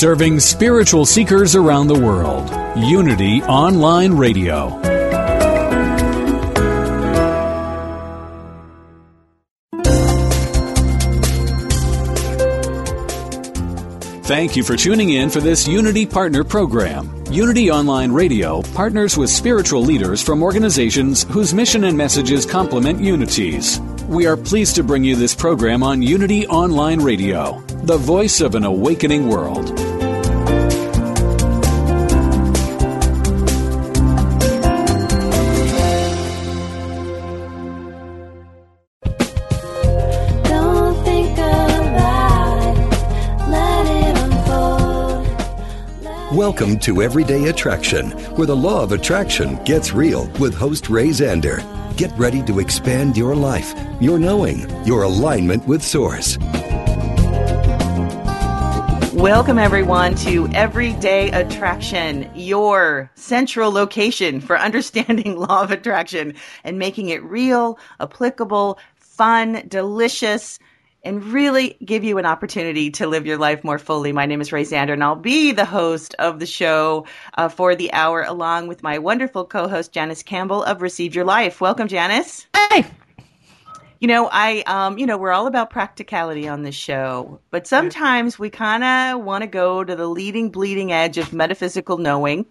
Serving spiritual seekers around the world. Unity Online Radio. Thank you for tuning in for this Unity Partner Program. Unity Online Radio partners with spiritual leaders from organizations whose mission and messages complement Unity's. We are pleased to bring you this program on Unity Online Radio, the voice of an awakening world. Don't think about it, let it unfold. Welcome to Everyday Attraction, where the law of attraction gets real with host Ray Zander. Get ready to expand your life, your knowing, your alignment with Source. Welcome, everyone, to Everyday Attraction, your central location for understanding law of attraction and making it real, applicable, fun, delicious, and really give you an opportunity to live your life more fully. My name is Ray Zander, and I'll be the host of the show uh, for the hour, along with my wonderful co host, Janice Campbell of Receive Your Life. Welcome, Janice. Hey, You know, I, um, you know, we're all about practicality on this show, but sometimes we kind of want to go to the leading, bleeding edge of metaphysical knowing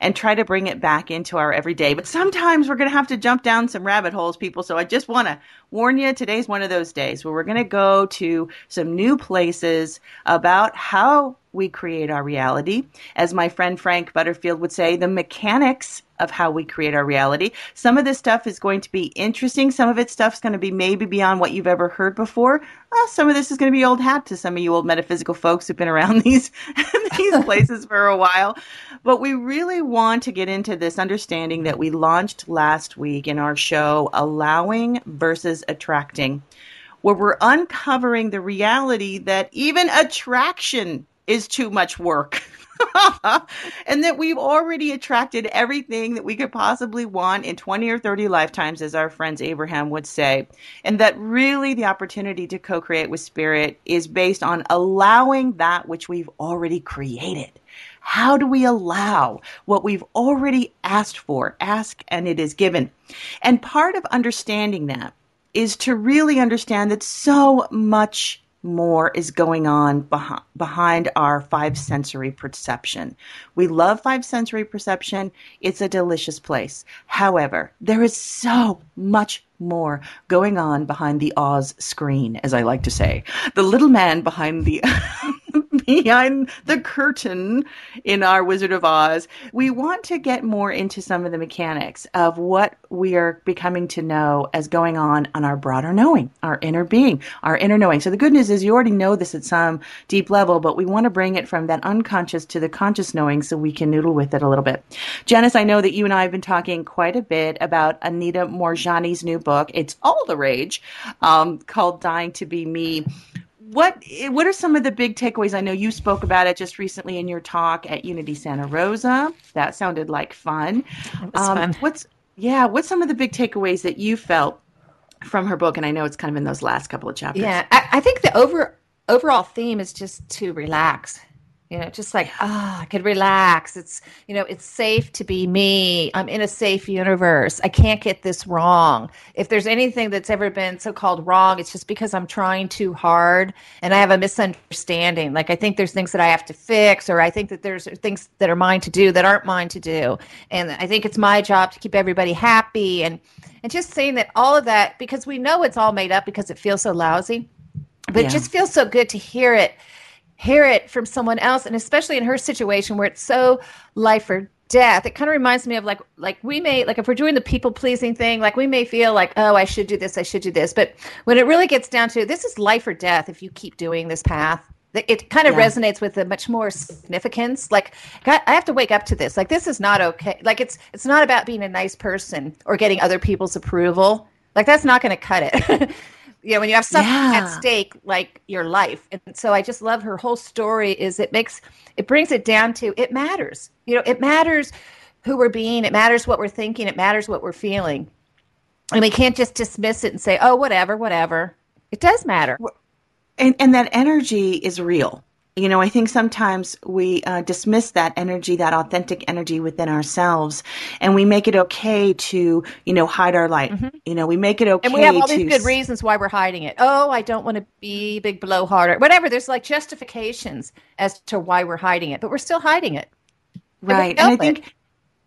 and try to bring it back into our everyday. But sometimes we're going to have to jump down some rabbit holes, people. So I just want to warn you today's one of those days where we're going to go to some new places about how we create our reality. As my friend Frank Butterfield would say, the mechanics of how we create our reality. Some of this stuff is going to be interesting. Some of it stuff's going to be maybe beyond what you've ever heard before. Uh, some of this is going to be old hat to some of you old metaphysical folks who've been around these these places for a while. But we really want to get into this understanding that we launched last week in our show, allowing versus attracting, where we're uncovering the reality that even attraction is too much work. and that we've already attracted everything that we could possibly want in 20 or 30 lifetimes, as our friends Abraham would say. And that really the opportunity to co create with Spirit is based on allowing that which we've already created. How do we allow what we've already asked for? Ask and it is given. And part of understanding that is to really understand that so much more is going on behind, behind our five sensory perception. We love five sensory perception. It's a delicious place. However, there is so much more going on behind the Oz screen, as I like to say. The little man behind the behind the curtain in our Wizard of Oz. We want to get more into some of the mechanics of what we are becoming to know as going on on our broader knowing, our inner being, our inner knowing. So the good news is you already know this at some deep level, but we want to bring it from that unconscious to the conscious knowing so we can noodle with it a little bit. Janice, I know that you and I have been talking quite a bit about Anita Moorjani's new book. It's all the rage, um, called Dying to Be Me what what are some of the big takeaways? I know you spoke about it just recently in your talk at Unity Santa Rosa. That sounded like fun. Was um, fun. What's yeah? What's some of the big takeaways that you felt from her book? And I know it's kind of in those last couple of chapters. yeah, I, I think the over overall theme is just to relax. You know, just like ah, I could relax. It's you know, it's safe to be me. I'm in a safe universe. I can't get this wrong. If there's anything that's ever been so-called wrong, it's just because I'm trying too hard and I have a misunderstanding. Like I think there's things that I have to fix, or I think that there's things that are mine to do that aren't mine to do, and I think it's my job to keep everybody happy and and just saying that all of that because we know it's all made up because it feels so lousy but Yeah. it just feels so good to hear it hear it from someone else and especially in her situation where it's so life or death it kind of reminds me of like like we may like if we're doing the people pleasing thing like we may feel like oh i should do this i should do this. But when it really gets down to this is life or death if you keep doing this path. It- kind of Yeah. resonates with a much more significance. Like I I have to wake up to this. Like this is not okay. Like it's it's not about being a nice person or getting other people's approval. Like that's not going to cut it you know when you have something Yeah. at stake like your life. And so i just love her whole story is it makes it brings it down to it matters. You know it matters who we're being. It matters what we're thinking. It matters what we're feeling. And we can't just dismiss it and say oh whatever whatever. It does matter. And and that energy is real you know, I think sometimes we uh, dismiss that energy, that authentic energy within ourselves, and we make it okay to, you know, hide our light. You know, we make it okay Mm-hmm. And we have all to these good reasons why we're hiding it. Oh, I don't want to be big blowhard or whatever. There's like justifications as to why we're hiding it, but we're still hiding it. Right. And I it.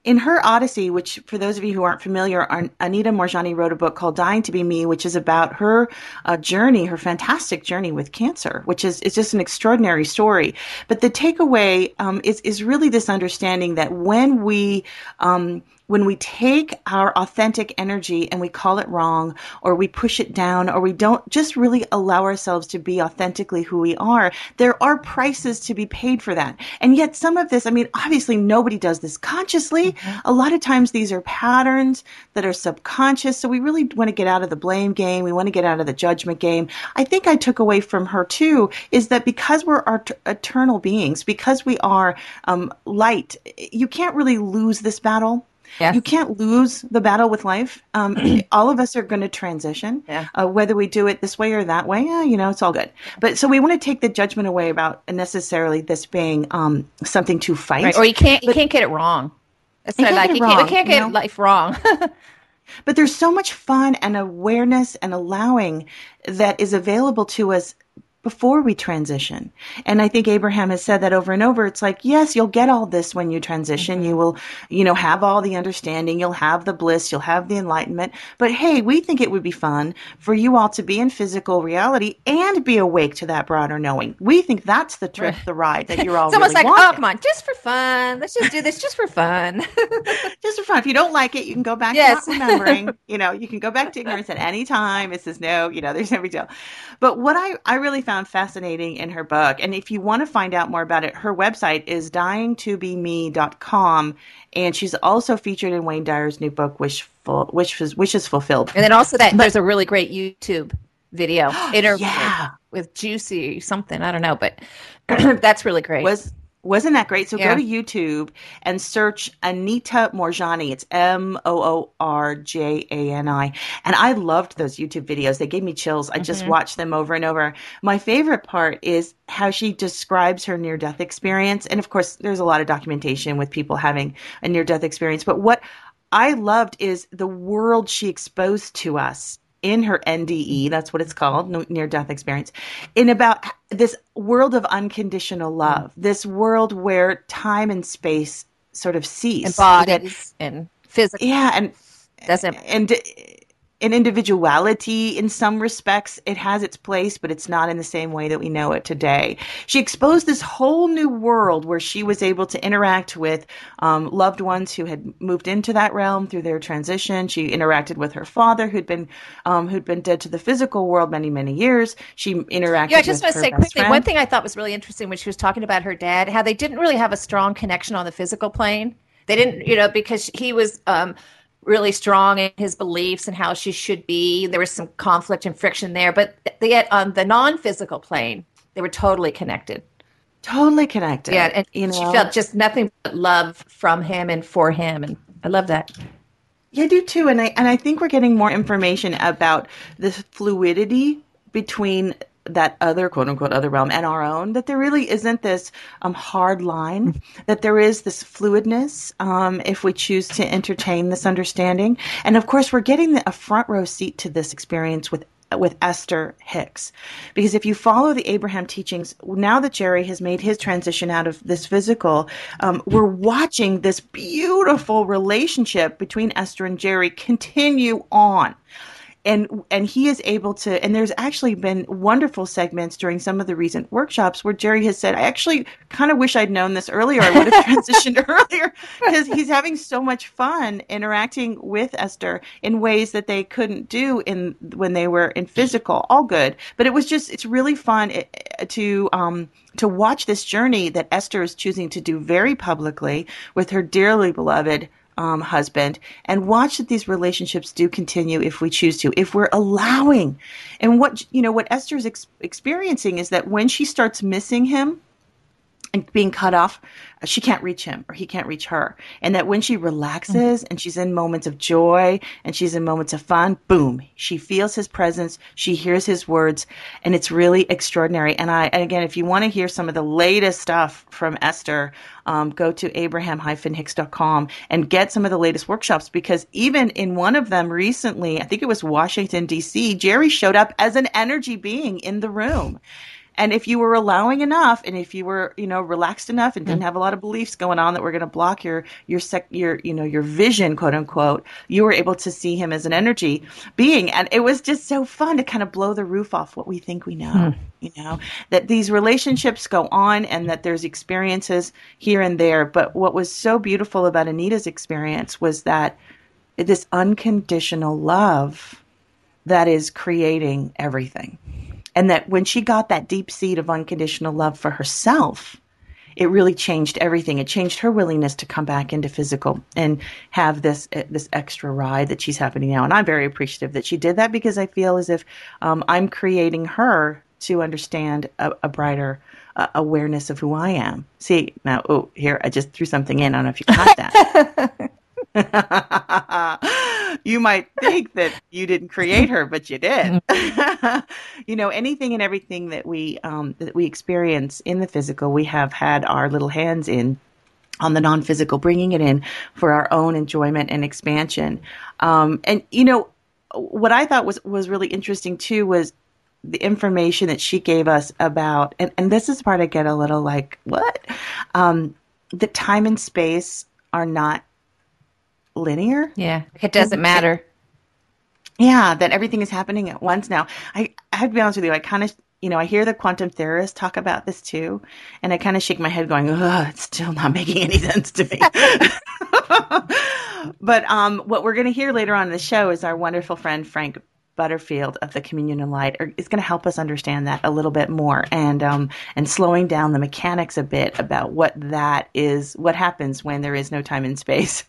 In her Odyssey, which for those of you who aren't familiar, Anita Moorjani wrote a book called Dying to Be Me, which is about her uh, journey, her fantastic journey with cancer, which is, is just an extraordinary story. But the takeaway um, is, is really this understanding that when we, um, when we take our authentic energy and we call it wrong or we push it down or we don't just really allow ourselves to be authentically who we are, there are prices to be paid for that. And yet some of this, I mean, obviously nobody does this consciously. A lot of times these are patterns that are subconscious. So we really want to get out of the blame game. We want to get out of the judgment game. I think I took away from her too is that because we're our eternal beings, because we are um, light, you can't really lose this battle. Yes. You can't lose the battle with life. Um, all of us are going to transition, Yeah. uh, whether we do it this way or that way. eh, you know, it's all good. But so we want to take the judgment away about necessarily this being um, something to fight. Right. Or you can't you can't get it wrong. You I can't like. get You it can't, we can't you know? life wrong. But there's so much fun and awareness and allowing that is available to us before we transition. And I think Abraham has said that over and over. It's like, yes, you'll get all this when you transition. Mm-hmm. You will, you know, have all the understanding. You'll have the bliss. You'll have the enlightenment. But hey, we think it would be fun for you all to be in physical reality and be awake to that broader knowing. We think that's the trip, the ride that you're all Someone's really like, oh, wanting. "Oh, come on, just for fun. Let's just do this just for fun." just for fun. If you don't like it, you can go back Yes. to not remembering. you know, you can go back to ignorance at any time. It says no, you know, there's no big deal. But what I, I really found fascinating in her book, and if you want to find out more about it, her website is dyingtobeme.com. And she's also featured in Wayne Dyer's new book, Wishful, Wish, Wishes Fulfilled. and then also that there's a really great YouTube video interview Yeah. with Juicy something. I don't know, but that's really great. was wasn't that great? So Yeah. go to YouTube and search Anita Moorjani. It's M O O R J A N I. And I loved those YouTube videos. They gave me chills. I just mm-hmm. watched them over and over. My favorite part is how she describes her near death experience. And of course, there's a lot of documentation with people having a near death experience. But what I loved is the world she exposed to us in her NDE, that's what it's called, near death experience, in about this world of unconditional love, this world where time and space sort of cease. and That- bodies and physical yeah, and doesn't and in individuality in some respects it has its place but it's not in the same way that we know it today she exposed this whole new world where she was able to interact with um, loved ones who had moved into that realm through their transition she interacted with her father who'd been um, who'd been dead to the physical world many many years she interacted Yeah, I just with want to say quickly friend. one thing I thought was really interesting when she was talking about her dad, how they didn't really have a strong connection on the physical plane. They didn't, you know, because he was um, really strong in his beliefs and how she should be. There was some conflict and friction there, but yet on um, the non-physical plane, they were totally connected. totally connected Yeah, and you know she felt just nothing but love from him and for him, and I love that. Yeah, I do too, and I and I think we're getting more information about the fluidity between that other quote unquote other realm and our own. That there really isn't this um, hard line. that there is this fluidness um, if we choose to entertain this understanding. And of course, we're getting the, a front row seat to this experience with with Esther Hicks. Because if you follow the Abraham teachings, now that Jerry has made his transition out of this physical, um, we're watching this beautiful relationship between Esther and Jerry continue on. And and he is able to and there's actually been wonderful segments during some of the recent workshops where Jerry has said, I actually kind of wish I'd known this earlier. I would have transitioned earlier because he's having so much fun interacting with Esther in ways that they couldn't do in when they were in physical. All good, but it was just it's really fun eh, eh, to um to watch this journey that Esther is choosing to do very publicly with her dearly beloved um, husband and watch that these relationships do continue if we choose to, if we're allowing. And what, you know, what Esther's ex- experiencing is that when she starts missing him, and being cut off, she can't reach him or he can't reach her. And that when she relaxes and she's in moments of joy and she's in moments of fun, boom, she feels his presence, she hears his words, and it's really extraordinary. And I, and again, if you want to hear some of the latest stuff from Esther, um, go to abraham-hicks.com and get some of the latest workshops because even in one of them recently, I think it was Washington, D.C., Jerry showed up as an energy being in the room. And if you were allowing enough, and if you were, you know, relaxed enough and didn't mm. have a lot of beliefs going on that were going to block your your sec, your you know your vision, quote unquote, you were able to see him as an energy being, and it was just so fun to kind of blow the roof off what we think we know. Hmm. You know that these relationships go on, and that there's experiences here and there. But what was so beautiful about Anita's experience was that this unconditional love that is creating everything and that when she got that deep seed of unconditional love for herself, it really changed everything. It changed her willingness to come back into physical and have this uh, this extra ride that she's having now. And I'm very appreciative that she did that because I feel as if um, I'm creating her to understand a, a brighter uh, awareness of who I am. See now, oh here I just threw something in. I don't know if you caught that. you might think that you didn't create her, but you did. you know, anything and everything that we um, that we experience in the physical, we have had our little hands in on the non-physical, bringing it in for our own enjoyment and expansion. Um, and you know, what I thought was was really interesting too was the information that she gave us about, and, and this is the part I get a little like, what? Um, that time and space are not linear. Yeah, it doesn't matter. Yeah, that everything is happening at once now. I, I have to be honest with you. I kind of, you know, I hear the quantum theorists talk about this too, and I kind of shake my head, going, "Ugh, it's still not making any sense to me." but um, what we're going to hear later on in the show is our wonderful friend Frank Butterfield of the Communion and Light are, is going to help us understand that a little bit more and um, and slowing down the mechanics a bit about what that is, what happens when there is no time and space.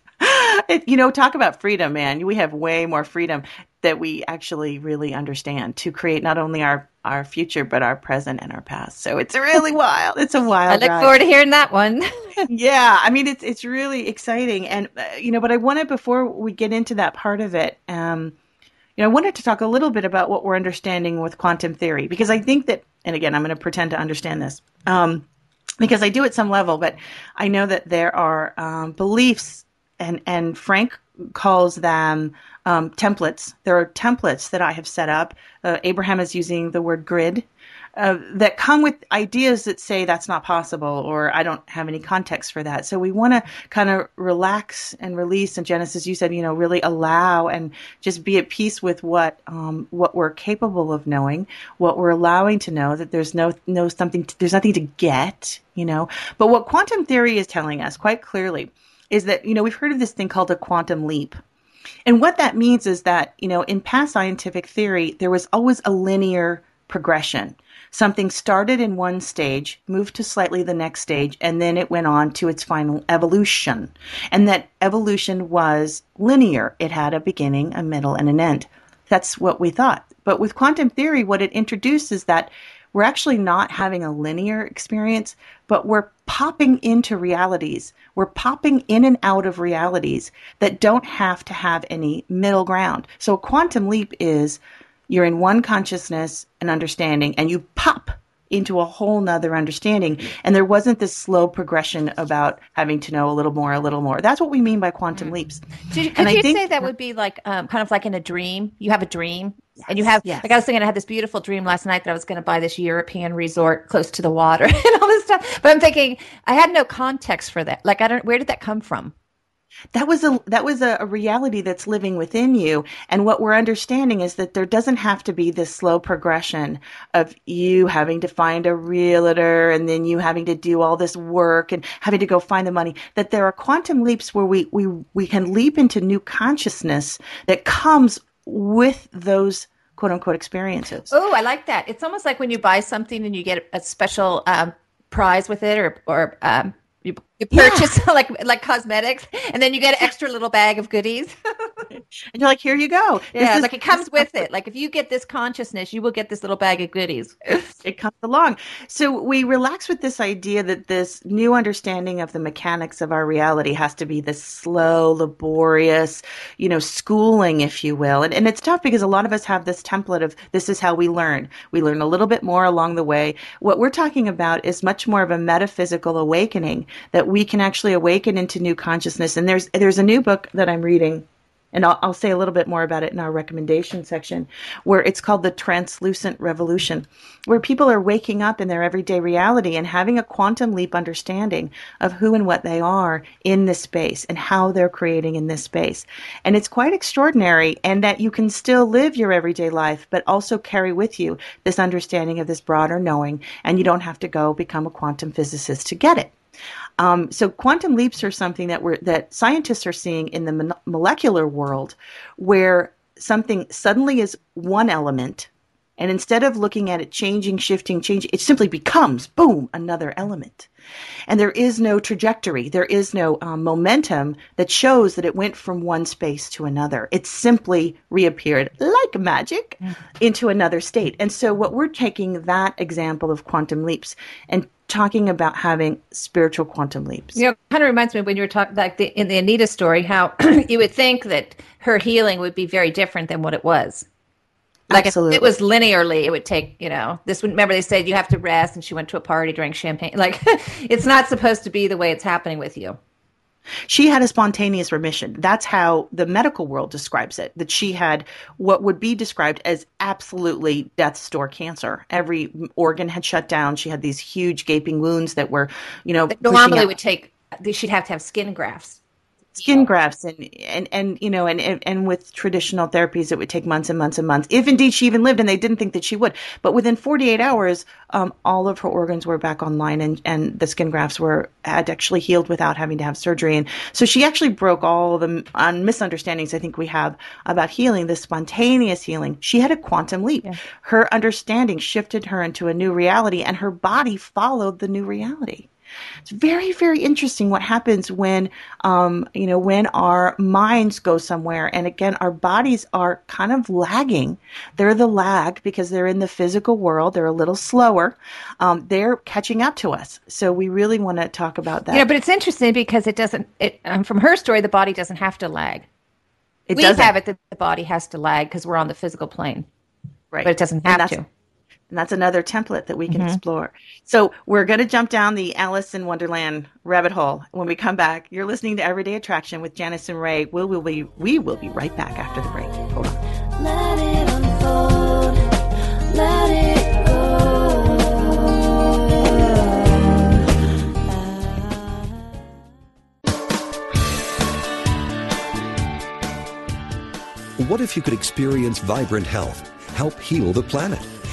It, you know, talk about freedom, man. We have way more freedom that we actually really understand to create not only our our future but our present and our past. So it's really wild. It's a wild. I look ride. forward to hearing that one. yeah, I mean it's it's really exciting, and uh, you know, but I wanted before we get into that part of it, um, you know, I wanted to talk a little bit about what we're understanding with quantum theory because I think that, and again, I'm going to pretend to understand this. Um, because I do at some level, but I know that there are um, beliefs and and Frank calls them um, templates. There are templates that I have set up. Uh, Abraham is using the word grid uh, that come with ideas that say that's not possible or I don't have any context for that. So we want to kind of relax and release. And Janice, you said, you know, really allow and just be at peace with what um, what we're capable of knowing, what we're allowing to know. That there's no no something to, there's nothing to get, you know. But what quantum theory is telling us quite clearly is that, you know, we've heard of this thing called a quantum leap. And what that means is that, you know, in past scientific theory, there was always a linear progression. Something started in one stage, moved to slightly the next stage, and then it went on to its final evolution. And that evolution was linear. It had a beginning, a middle, and an end. That's what we thought. But with quantum theory, what it introduces is that we're actually not having a linear experience, but we're popping into realities. We're popping in and out of realities that don't have to have any middle ground. So a quantum leap is you're in one consciousness and understanding and you pop into a whole nother understanding. And there wasn't this slow progression about having to know a little more, a little more. That's what we mean by quantum leaps. Did, could And I you think- say that would be like um, kind of like in a dream? You have a dream, and you have yes. like I was thinking, I had this beautiful dream last night that I was going to buy this European resort close to the water and all this stuff. But I'm thinking I had no context for that. Like I don't. Where did that come from? that was a that was a, a reality that's living within you and what we're understanding is that there doesn't have to be this slow progression of you having to find a realtor and then you having to do all this work and having to go find the money that there are quantum leaps where we we we can leap into new consciousness that comes with those quote unquote experiences Oh, I like that. It's almost like when you buy something and you get a special um, prize with it, or or um, you, you purchase like like cosmetics, and then you get an extra little bag of goodies. and you're like, here you go. This Yeah, is- like it comes with it. Like if you get this consciousness, you will get this little bag of goodies. it comes along. So we relax with this idea that this new understanding of the mechanics of our reality has to be this slow, laborious, you know, schooling, if you will. And, and it's tough because a lot of us have this template of this is how we learn. We learn a little bit more along the way. What we're talking about is much more of a metaphysical awakening that we can actually awaken into new consciousness. And there's there's a new book that I'm reading and I'll, I'll say a little bit more about it in our recommendation section, where it's called the translucent revolution, where people are waking up in their everyday reality and having a quantum leap understanding of who and what they are in this space and how they're creating in this space. And it's quite extraordinary, and that you can still live your everyday life, but also carry with you this understanding of this broader knowing, and you don't have to go become a quantum physicist to get it. Um, so quantum leaps are something that we're that scientists are seeing in the mon- molecular world, where something suddenly is one element, and instead of looking at it changing, shifting, changing, it simply becomes boom another element, and there is no trajectory, there is no um, momentum that shows that it went from one space to another. It simply reappeared like magic into another state. And so what we're taking that example of quantum leaps and talking about having spiritual quantum leaps. You know, kind of reminds me when you were talking like the, in the Anita story, how you would think that her healing would be very different than what it was. Like Absolutely. if it was linearly, it would take, you know, this would remember they said you have to rest and she went to a party, drank champagne. Like it's not supposed to be the way it's happening with you. She had a spontaneous remission. That's how the medical world describes it. That she had what would be described as absolutely death's door cancer. Every organ had shut down. She had these huge gaping wounds that were, you know, Normally would take she'd have to have skin grafts. Skin grafts and, and and you know and, and and with traditional therapies it would take months and months and months if indeed she even lived and they didn't think that she would. But within 48 hours um, all of her organs were back online and and the skin grafts were had actually healed without having to have surgery. And so she actually broke all the um, misunderstandings i think we have about healing this spontaneous healing. She had a quantum leap. Her understanding shifted her into a new reality and her body followed the new reality it's very very interesting what happens when um, you know when our minds go somewhere. And again our bodies are kind of lagging. They're the lag because they're in the physical world. They're a little slower. Um, they're catching up to us. So we really want to talk about that. Know, but it's interesting because it doesn't. It um, from her story, the body doesn't have to lag. it we doesn't. have it that the body has to lag because we're on the physical plane, right. but it doesn't have to. And that's another template that we can Mm-hmm. explore. So we're going to jump down the Alice in Wonderland rabbit hole. When we come back, you're listening to Everyday Attraction with Janice and Ray. We will be, we will be right back after the break. Hold on. Let it unfold. Let it. What if you could experience vibrant health, help heal the planet,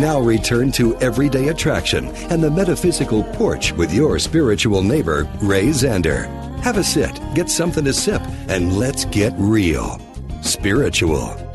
Now return to Everyday Attraction and the metaphysical porch with your spiritual neighbor, Ray Zander. Have a sit, get something to sip, and let's get real. Spiritual.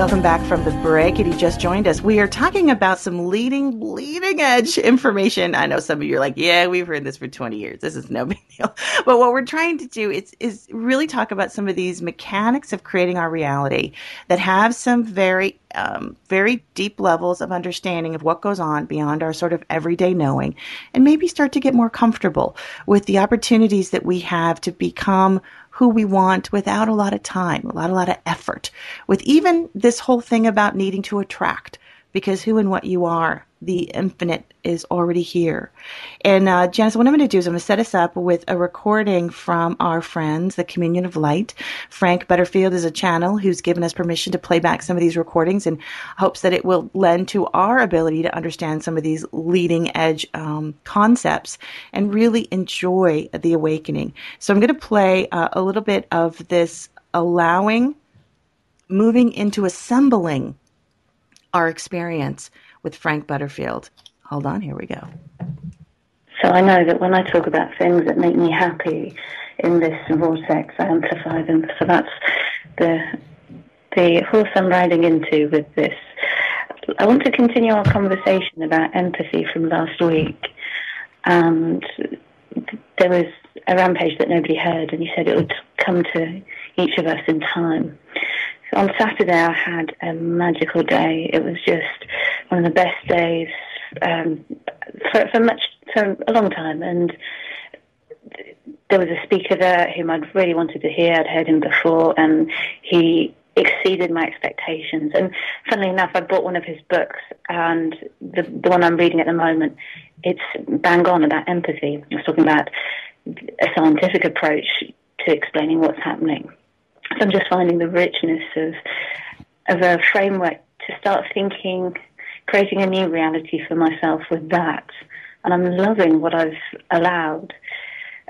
Welcome back from the break. If you just joined us, we are talking about some leading, leading edge information. I know some of you are like, yeah, we've heard this for 20 years. This is no big deal. But what we're trying to do is, is really talk about some of these mechanics of creating our reality that have some very, um, very deep levels of understanding of what goes on beyond our sort of everyday knowing and maybe start to get more comfortable with the opportunities that we have to become who we want without a lot of time, a lot, a lot of effort, with even this whole thing about needing to attract, because who and what you are the infinite is already here. And uh, Janice, what I'm going to do is I'm going to set us up with a recording from our friends, the Communion of Light. Frank Butterfield is a channel who's given us permission to play back some of these recordings and hopes that it will lend to our ability to understand some of these leading edge um, concepts and really enjoy the awakening. So I'm going to play uh, a little bit of this allowing, moving into assembling our experience with Frank Butterfield. Hold on, here we go. So I know that when I talk about things that make me happy in this vortex, I amplify them. So that's the the horse I'm riding into with this. I want to continue our conversation about empathy from last week, and there was a rampage that nobody heard, and you said it would come to each of us in time. On Saturday, I had a magical day. It was just one of the best days um, for, for much for a long time, and there was a speaker there whom I'd really wanted to hear. I'd heard him before, and he exceeded my expectations. And funnily enough, I bought one of his books, and the the one I'm reading at the moment, it's bang on about empathy. I was talking about a scientific approach to explaining what's happening. So I'm just finding the richness of of a framework to start thinking, creating a new reality for myself with that. And I'm loving what I've allowed.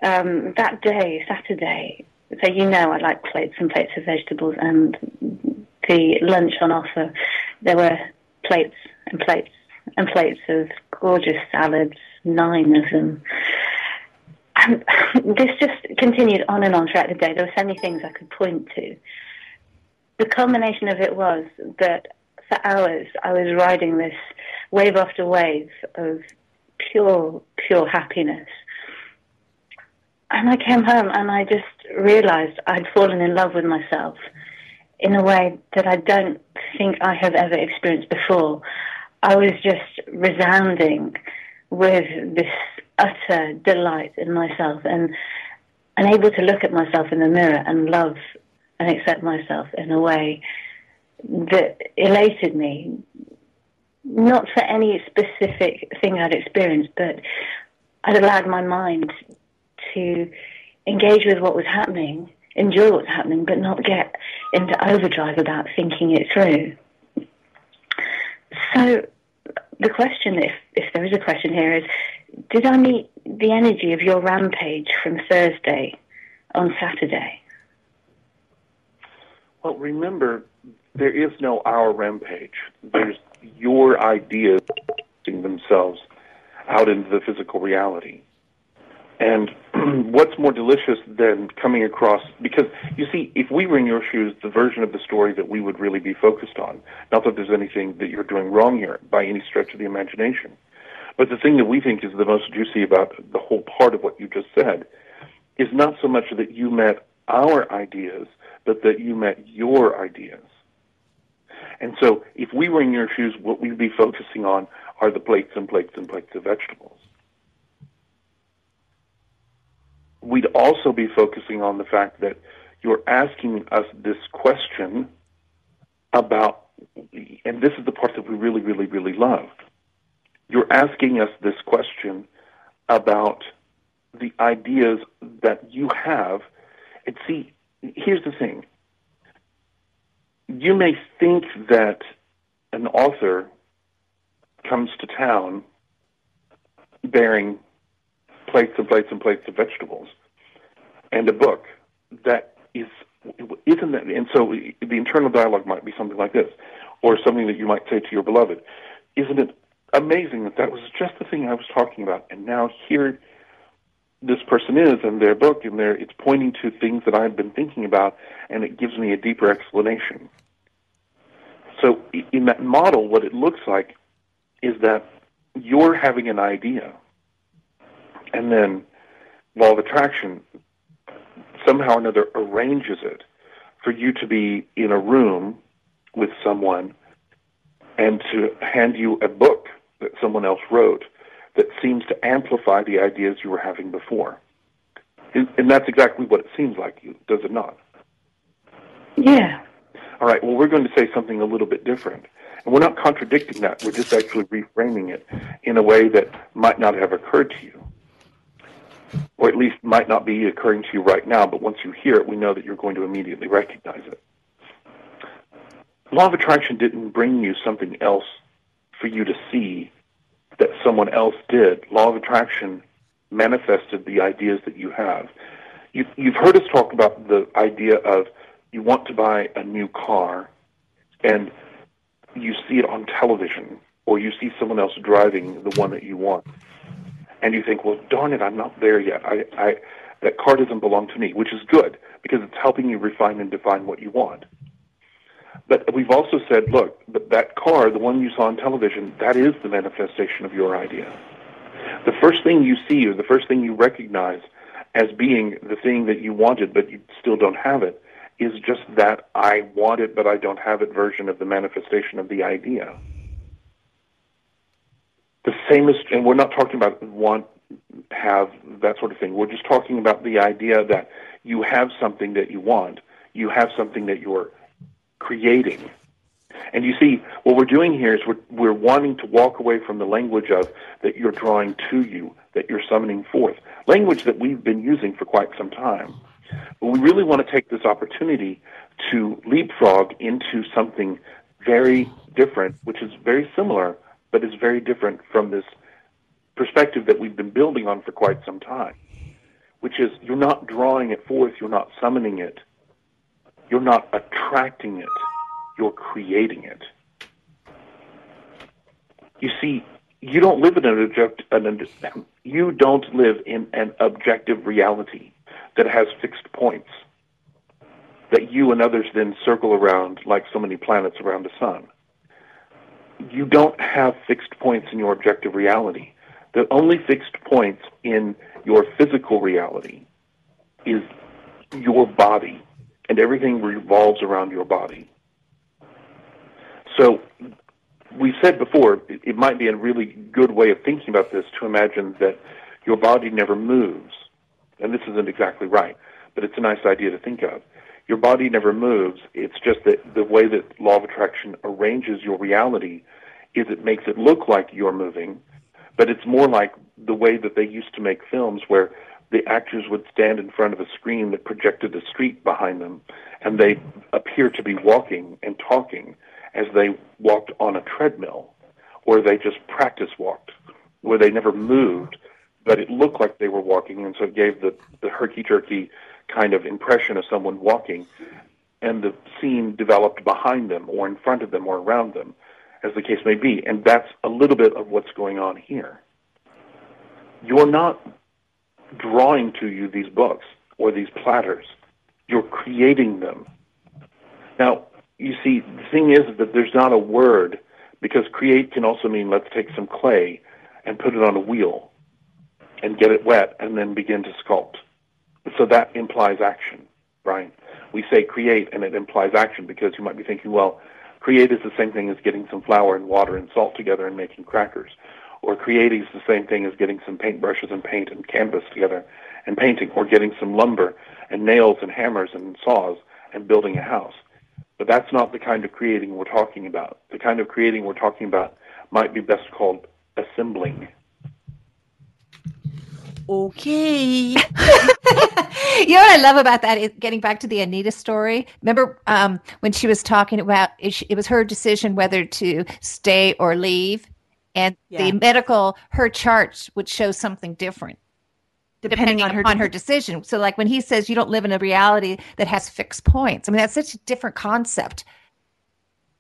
Um, that day, Saturday, so you know I like plates and plates of vegetables and the lunch on offer. There were plates and plates and plates of gorgeous salads, nine of them. And this just continued on and on throughout the day. There were so many things I could point to. The culmination of it was that for hours I was riding this wave after wave of pure, pure happiness. And I came home and I just realized I'd fallen in love with myself in a way that I don't think I have ever experienced before. I was just resounding with this utter delight in myself and and able to look at myself in the mirror and love and accept myself in a way that elated me. Not for any specific thing I'd experienced, but I'd allowed my mind to engage with what was happening, enjoy what's happening, but not get into overdrive about thinking it through. So the question, if, if there is a question here, is did I meet the energy of your rampage from Thursday on Saturday? Well, remember, there is no our rampage. There's your ideas themselves out into the physical reality. And what's more delicious than coming across, because you see, if we were in your shoes, the version of the story that we would really be focused on, not that there's anything that you're doing wrong here by any stretch of the imagination, but the thing that we think is the most juicy about the whole part of what you just said is not so much that you met our ideas, but that you met your ideas. And so if we were in your shoes, what we'd be focusing on are the plates and plates and plates of vegetables. We'd also be focusing on the fact that you're asking us this question about, and this is the part that we really, really, really love. You're asking us this question about the ideas that you have. And see, here's the thing. You may think that an author comes to town bearing plates and plates and plates of vegetables and a book that is isn't that and so the internal dialogue might be something like this or something that you might say to your beloved isn't it amazing that that was just the thing i was talking about. And now here this person is in their book and their it's pointing to things that i've been thinking about and it gives me a deeper explanation. So in that model what it looks like is that you're having an idea and then law of attraction somehow or another arranges it for you to be in a room with someone and to hand you a book that someone else wrote that seems to amplify the ideas you were having before. And that's exactly what it seems like does it not? Yeah. All right, well, we're going to say something a little bit different. And we're not contradicting that. We're just actually reframing it in a way that might not have occurred to you. Or at least might not be occurring to you right now, but once you hear it, we know that you're going to immediately recognize it. Law of attraction didn't bring you something else for you to see that someone else did. Law of attraction manifested the ideas that you have. You, you've heard us talk about the idea of you want to buy a new car and you see it on television or you see someone else driving the one that you want and you think well darn it i'm not there yet i, I that car doesn't belong to me which is good because it's helping you refine and define what you want but we've also said look that car the one you saw on television that is the manifestation of your idea the first thing you see or the first thing you recognize as being the thing that you wanted but you still don't have it is just that I want it but I don't have it version of the manifestation of the idea. The same is, and we're not talking about want, have, that sort of thing. We're just talking about the idea that you have something that you want, you have something that you're creating. And you see, what we're doing here is we're, we're wanting to walk away from the language of that you're drawing to you, that you're summoning forth, language that we've been using for quite some time. But we really want to take this opportunity to leapfrog into something very different, which is very similar, but is very different from this perspective that we've been building on for quite some time, which is you're not drawing it forth, you're not summoning it, you're not attracting it, you're creating it. You see, you don't live in an object, an, you don't live in an objective reality that has fixed points that you and others then circle around like so many planets around the sun. You don't have fixed points in your objective reality. The only fixed points in your physical reality is your body, and everything revolves around your body. So, we said before, it, might be a really good way of thinking about this to imagine that your body never moves. And this isn't exactly right, but it's a nice idea to think of. Your body never moves. It's just that the way that law of attraction arranges your reality is it makes it look like you're moving, but it's more like the way that they used to make films where the actors would stand in front of a screen that projected a street behind them, and they appear to be walking and talking as they walked on a treadmill, or they just practice walked, where they never moved, but it looked like they were walking, and so it gave the, the herky jerky kind of impression of someone walking, and the scene developed behind them, or in front of them, or around them, as the case may be. And that's a little bit of what's going on here. You're not drawing to you these books or these platters. You're creating them. Now, you see, the thing is that there's not a word because create can also mean let's take some clay and put it on a wheel and get it wet and then begin to sculpt. So that implies action, right? We say create and it implies action because you might be thinking, well, create is the same thing as getting some flour and water and salt together and making crackers. Or creating is the same thing as getting some paintbrushes and paint and canvas together and painting. Or getting some lumber and nails and hammers and saws and building a house. But that's not the kind of creating we're talking about. The kind of creating we're talking about might be best called assembling. Okay. you know what I love about that? Is getting back to the Anita story. Remember um, when she was talking about it, it was her decision whether to stay or leave, and Yeah. the medical her charts would show something different Depending, on her on her decision. So, like when he says you don't live in a reality that has fixed points, I mean that's such a different concept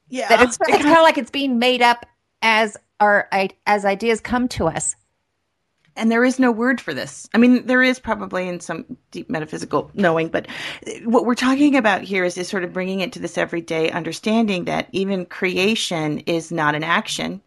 yeah. that it's, it's kind of like it's being made up as our as ideas come to us. and there is no word for this. I mean, there is probably in some deep metaphysical knowing, but what we're talking about here is, is sort of bringing it to this everyday understanding that even creation is not an action.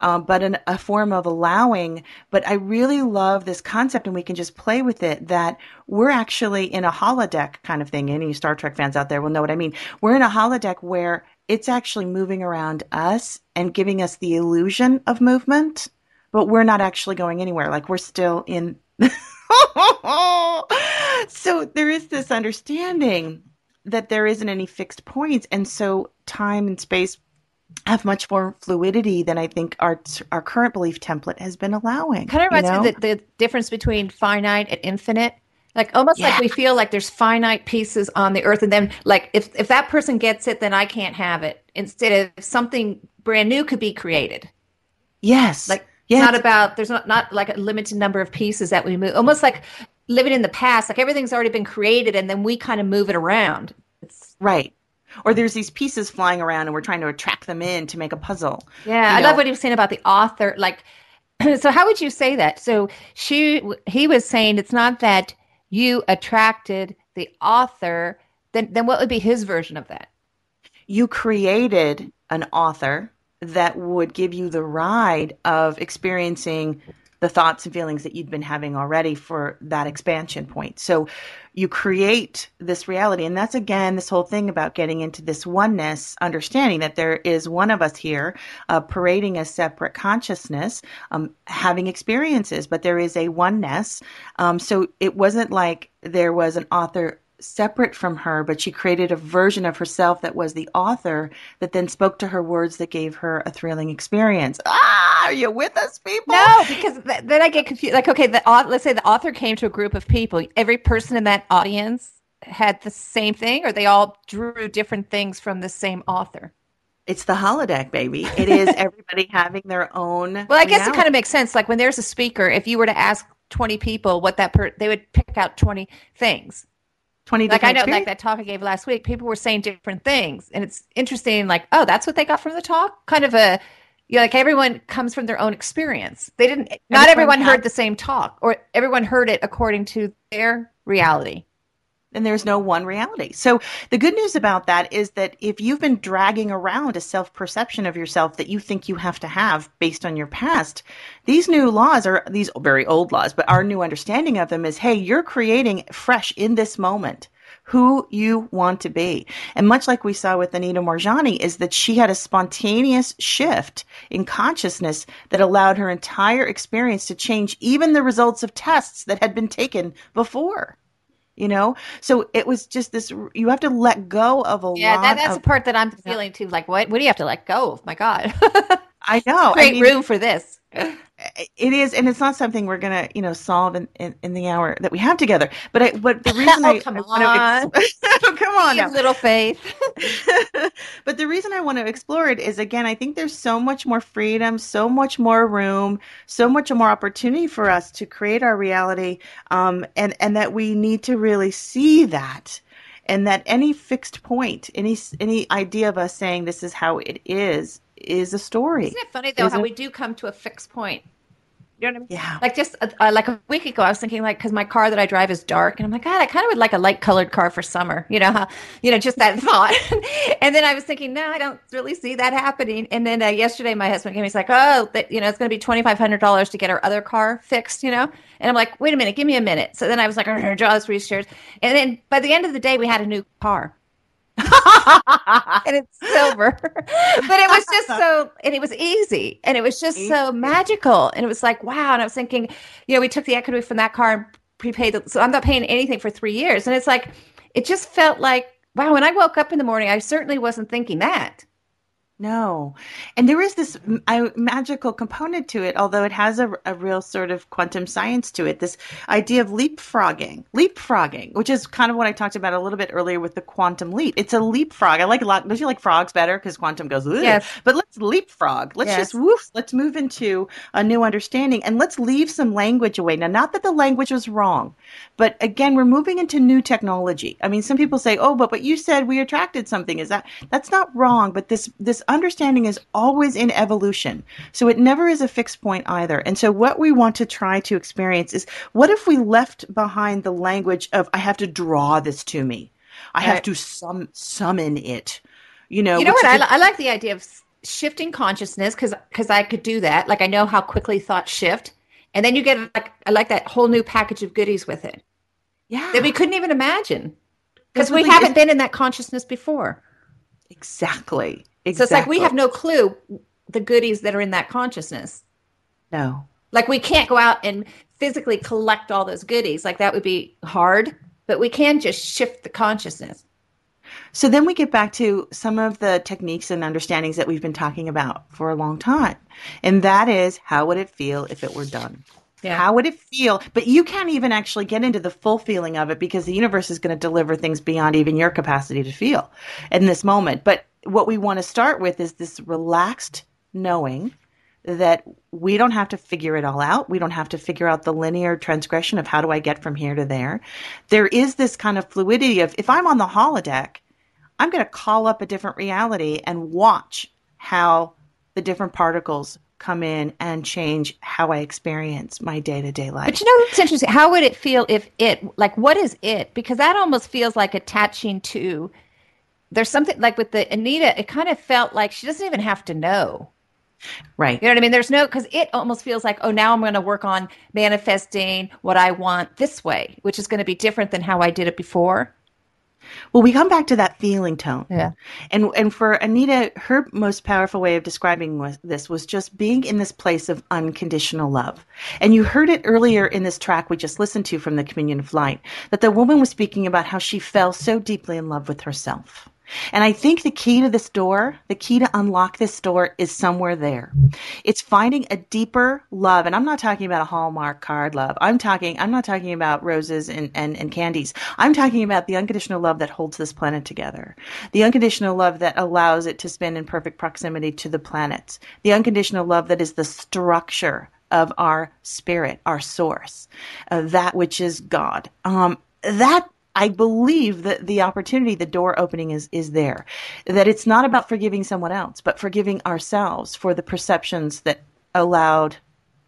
Um, but an, a form of allowing. But I really love this concept, and we can just play with it. That we're actually in a holodeck kind of thing. Any Star Trek fans out there will know what I mean. We're in a holodeck where it's actually moving around us and giving us the illusion of movement but we're not actually going anywhere. Like we're still in. so there is this understanding that there isn't any fixed points, and so time and space have much more fluidity than I think our our current belief template has been allowing. Kind of you reminds know? me of the, the difference between finite and infinite. Like almost like we feel like there's finite pieces on the earth, and then like if if that person gets it, then I can't have it. Instead of something brand new could be created. yes, Like yes, it's not about there's not not like a limited number of pieces that we move. Almost like living in the past, like everything's already been created, and then we kind of move it around. It's right. Or there's these pieces flying around, and we're trying to attract them in to make a puzzle. Yeah, You I love what he was saying about the author. Like, so how would you say that? So she, he was saying it's not that you attracted the author. Then, then what would be his version of that? you created an author that would give you the ride of experiencing the thoughts and feelings that you'd been having already for that expansion point. So you create this reality. And that's again this whole thing about getting into this oneness, understanding that there is one of us here uh, parading a separate consciousness, um, having experiences, but there is a oneness. Um, so it wasn't like there was an author separate from her, but she created a version of herself that was the author that then spoke to her words that gave her a thrilling experience. Ah, are you with us, people? No, because th- then I get confused. Like, okay, the let's say the author came to a group of people. Every person in that audience had the same thing, or they all drew different things from the same author. It's the holodeck, baby. It is everybody having their own. Well, I guess it kind of makes sense. Like when there's a speaker, if you were to ask 20 people what that per, they would pick out 20 things. Twenty. Like I know, like that talk I gave last week, people were saying different things, and it's interesting. Like, oh, that's what they got from the talk. Kind of a, you know, like everyone comes from their own experience. They didn't. Not Everyone everyone heard the same talk, or everyone heard it according to their reality. And there's no one reality. So the good news about that is that if you've been dragging around a self-perception of yourself that you think you have to have based on your past, these new laws are these very old laws, but our new understanding of them is, hey, you're creating fresh in this moment who you want to be. And much like we saw with Anita Moorjani is that she had a spontaneous shift in consciousness that allowed her entire experience to change even the results of tests that had been taken before you know so it was just this you have to let go of a Yeah, lot that, that's of the part that I'm feeling too. Like, what? What do you have to let go of? My God, i know I create mean, room for this. It is and it's not something we're gonna you know solve in, in, in the hour that we have together but i but the reason Oh, i come I wanna ex- oh, come on now. little faith. but the reason I want to explore it is again, I think there's so much more freedom, so much more room, so much more opportunity for us to create our reality, um, and and that we need to really see that, and that any fixed point, any any idea of us saying this is how it is, is a story. Isn't it funny though Is how it? we do come to a fixed point? You know what I mean? Yeah. Like just uh, uh, like a week ago, I was thinking like because my car that I drive is dark, and I'm like, God, I kind of would like a light colored car for summer. You know how, you know, just that thought. and then I was thinking, no, I don't really see that happening. And then uh, yesterday, my husband came. He's like, oh, that you know, it's going to be twenty five hundred dollars to get our other car fixed. You know, and I'm like, wait a minute, give me a minute. So then I was like, draw this research, and then by the end of the day, we had a new car. and it's silver. but it was just so, and it was easy, and it was just so magical, and it was like wow. And I was thinking, you know, we took the equity from that car and prepaid, the, so I'm not paying anything for three years, and it's like, it just felt like wow. When I woke up in the morning, I certainly wasn't thinking that. No. And there is this I- magical component to it, although it has a, a real sort of quantum science to it. This idea of leapfrogging, leapfrogging, which is kind of what I talked about a little bit earlier with the quantum leap. It's a leapfrog. I like a lot. Don't you like frogs better? Because quantum goes, Ugh. Yes. But let's leapfrog. Let's Yes. just woof. Let's move into a new understanding and let's leave some language away. Now, not that the language was wrong, but again, we're moving into new technology. I mean, some people say, "Oh, but but you said we attracted something." Is that that's not wrong? But this this understanding is always in evolution, so it never is a fixed point either. And so, what we want to try to experience is, what if we left behind the language of "I have to draw this to me," I have Right. to sum summon it. You know, You know what? I, li- I like the idea of shifting consciousness because because I could do that. Like I know how quickly thoughts shift, and then you get like I like that whole new package of goodies with it yeah, that we couldn't even imagine because we- haven't been in that consciousness before. exactly. Exactly. So it's like we have no clue the goodies that are in that consciousness. no. Like we can't go out and physically collect all those goodies. Like that would be hard. but we can just shift the consciousness. So then we get back to some of the techniques and understandings that we've been talking about for a long time. And that is how would it feel if it were done? Yeah. How would it feel? But you can't even actually get into the full feeling of it because the universe is going to deliver things beyond even your capacity to feel in this moment. But what we want to start with is this relaxed knowing that we don't have to figure it all out. We don't have to figure out the linear transgression of how do I get from here to there. There is this kind of fluidity of if I'm on the holodeck, I'm going to call up a different reality and watch how the different particles come in and change how I experience my day to day life. But you know what's interesting? How would it feel if it, like, what is it? Because that almost feels like attaching to, there's something like with the Anita, it kind of felt like she doesn't even have to know. right. You know what I mean? There's no, because it almost feels like, oh, now I'm going to work on manifesting what I want this way, which is going to be different than how I did it before. Well, we come back to that feeling tone. Yeah. And and for Anita, her most powerful way of describing was, this was just being in this place of unconditional love. And you heard it earlier in this track we just listened to from the Communion of Light that the woman was speaking about how she fell so deeply in love with herself. And I think the key to this door, the key to unlock this door is somewhere there. It's finding a deeper love. And I'm not talking about a Hallmark card love. I'm talking, I'm not talking about roses and, and, and candies. I'm talking about the unconditional love that holds this planet together. The unconditional love that allows it to spin in perfect proximity to the planets. The unconditional love that is the structure of our spirit, our source, uh, that which is God. Um, that I believe that the opportunity, the door opening is, is there. That it's not about forgiving someone else, but forgiving ourselves for the perceptions that allowed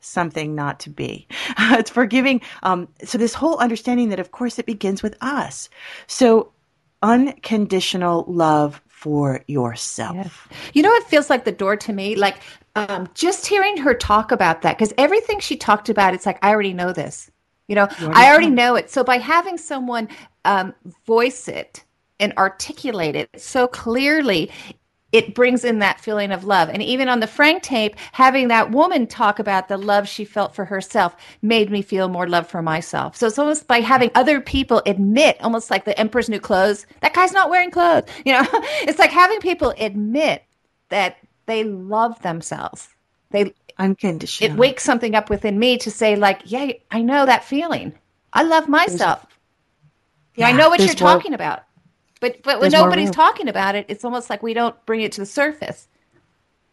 something not to be. it's forgiving. Um, so this whole understanding that, of course, it begins with us. So unconditional love for yourself. You know, it feels like the door to me. Like um, just hearing her talk about that, because everything she talked about, it's like I already know this. You know, I already know it. So by having someone um, voice it and articulate it so clearly, it brings in that feeling of love. And even on the Frank tape, having that woman talk about the love she felt for herself made me feel more love for myself. So it's almost by having other people admit, almost like the Emperor's New Clothes, that guy's not wearing clothes. You know, it's like having people admit that they love themselves. They Unconditional. it wakes something up within me to say, like, yeah, I know that feeling. I love myself. Yeah, I know what you're more- talking about. But but when nobody's talking about it, it's almost like we don't bring it to the surface.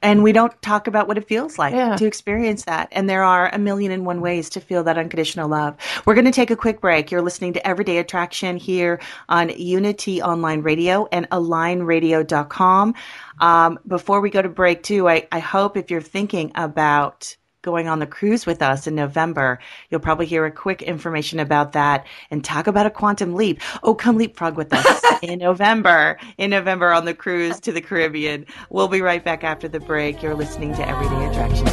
And we don't talk about what it feels like Yeah. to experience that. And there are a million and one ways to feel that unconditional love. We're going to take a quick break. You're listening to Everyday Attraction here on Unity Online Radio and AlignRadio.com. Um, before we go to break, too, I, I hope if you're thinking about going on the cruise with us in November, you'll probably hear a quick information about that and talk about a quantum leap. Oh, come leapfrog with us in November, in November on the cruise to the Caribbean. We'll be right back after the break. You're listening to Everyday Attraction.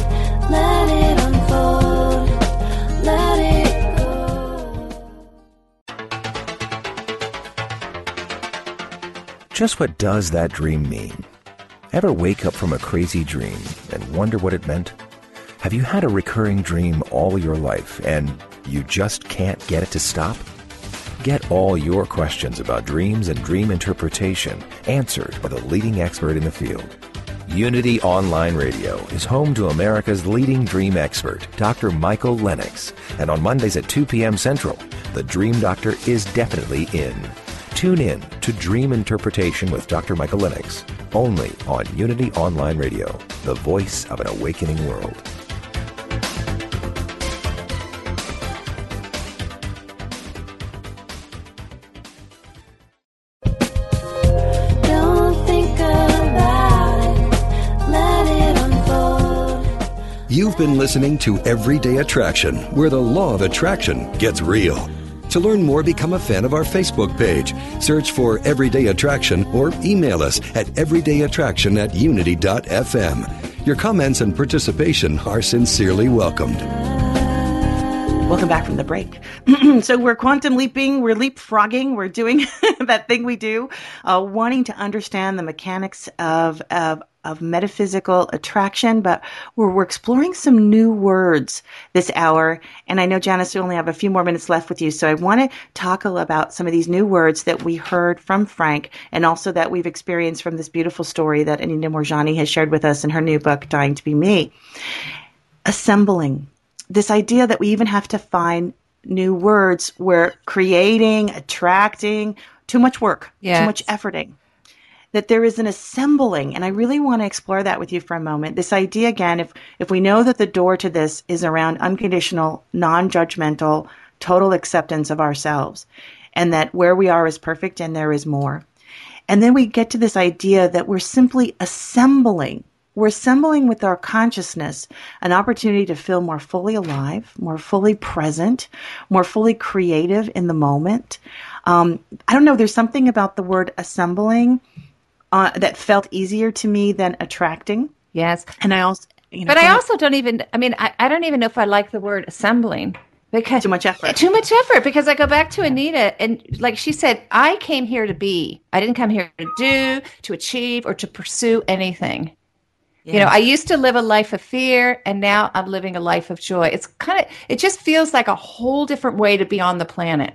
Let it unfold. Let it go. Just what does that dream mean? Ever wake up from a crazy dream and wonder what it meant? Have you had a recurring dream all your life and you just can't get it to stop? Get all your questions about dreams and dream interpretation answered by the leading expert in the field. Unity Online Radio is home to America's leading dream expert, Dr. Michael Lennox. And on Mondays at 2 p.m. Central, the Dream Doctor is definitely in. Tune in to Dream Interpretation with Dr. Michael Lennox, only on Unity Online Radio, the voice of an awakening world. Been listening to Everyday Attraction, where the law of attraction gets real. To learn more, become a fan of our Facebook page. Search for Everyday Attraction or email us at everydayattraction at unity.fm. Your comments and participation are sincerely welcomed. Welcome back from the break. so we're quantum leaping, we're leapfrogging, we're doing that thing we do, uh, wanting to understand the mechanics of of of metaphysical attraction, but we're, we're exploring some new words this hour. And I know, Janice, we only have a few more minutes left with you. So I want to talk a little about some of these new words that we heard from Frank and also that we've experienced from this beautiful story that Anita Moorjani has shared with us in her new book, Dying to Be Me. Assembling. This idea that we even have to find new words. We're creating, attracting, too much work, Yes. too much efforting. That there is an assembling, and I really want to explore that with you for a moment. This idea again, if if we know that the door to this is around unconditional, non-judgmental, total acceptance of ourselves, and that where we are is perfect and there is more. And then we get to this idea that we're simply assembling. We're assembling with our consciousness an opportunity to feel more fully alive, more fully present, more fully creative in the moment. Um, I don't know, there's something about the word assembling uh, that felt easier to me than attracting. Yes. And I also, you know, But I also don't even, I mean, I, I don't even know if I like the word assembling because Too much effort. Too much effort because I go back to Anita and like she said, I came here to be. I didn't come here to do, to achieve, or to pursue anything. You know, I used to live a life of fear and now I'm living a life of joy. It's kind of, it just feels like a whole different way to be on the planet.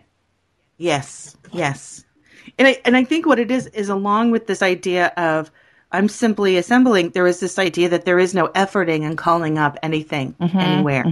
Yes, yes. And I and I think what it is is along with this idea of I'm simply assembling, there is this idea that there is no efforting and calling up anything anywhere,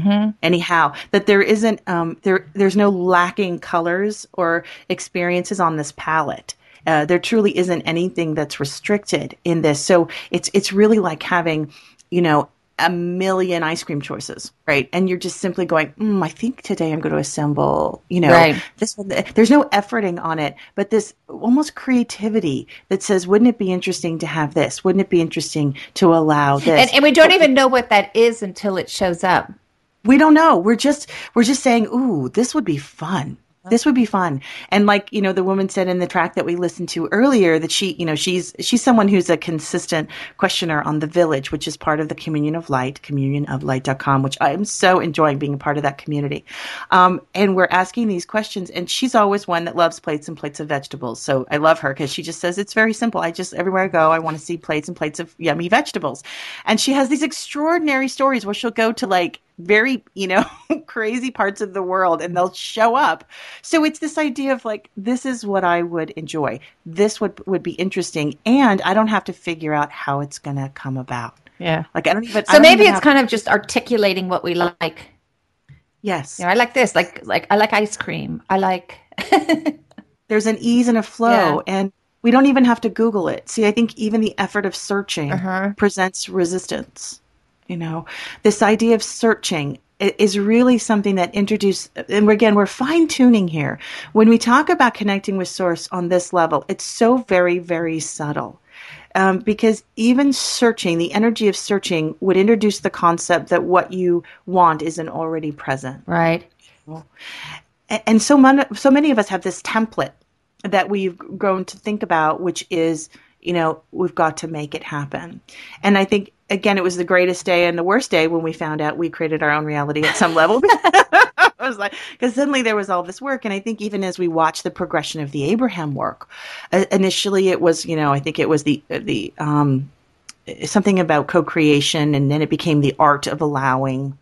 anyhow. That there isn't um there there's no lacking colors or experiences on this palette. Uh, there truly isn't anything that's restricted in this. So it's it's really like having, you know, a million ice cream choices, right? And you're just simply going, mm, I think today I'm going to assemble, you know, Right. this one. There's no efforting on it, but this almost creativity that says, wouldn't it be interesting to have this? Wouldn't it be interesting to allow this? And, and we don't even know what that is until it shows up. we don't know. We're just we're just saying, ooh, this would be fun. This would be fun. And like, you know, the woman said in the track that we listened to earlier that she, you know, she's she's someone who's a consistent questioner on the village, which is part of the Communion of Light, communionoflight.com, which I'm so enjoying being a part of that community. Um, and we're asking these questions and she's always one that loves plates and plates of vegetables. So I love her because she just says it's very simple. I just everywhere I go, I want to see plates and plates of yummy vegetables. And she has these extraordinary stories where she'll go to like very, you know, crazy parts of the world and they'll show up. So it's this idea of like, this is what I would enjoy. This would, would be interesting. And I don't have to figure out how it's going to come about. Yeah. Like, I don't even, So don't maybe even it's kind of just articulating what we like. yes. You know, I like this. Like, like I like ice cream. I like. There's an ease and a flow. Yeah. And we don't even have to Google it. See, I think even the effort of searching Uh-huh. presents resistance. You know, this idea of searching is really something that introduce and again we're fine tuning here when we talk about connecting with source on this level it's so very very subtle um, because even searching the energy of searching would introduce the concept that what you want isn't already present Right. and, and so many, so many of us have this template that we've grown to think about, which is, you know, we've got to make it happen. And I think again, it was the greatest day and the worst day when we found out we created our own reality at some level. I was like, because suddenly there was all this work, and I think even as we watch the progression of the Abraham work, uh, initially it was, you know, I think it was the the um, something about co-creation, and then it became the art of allowing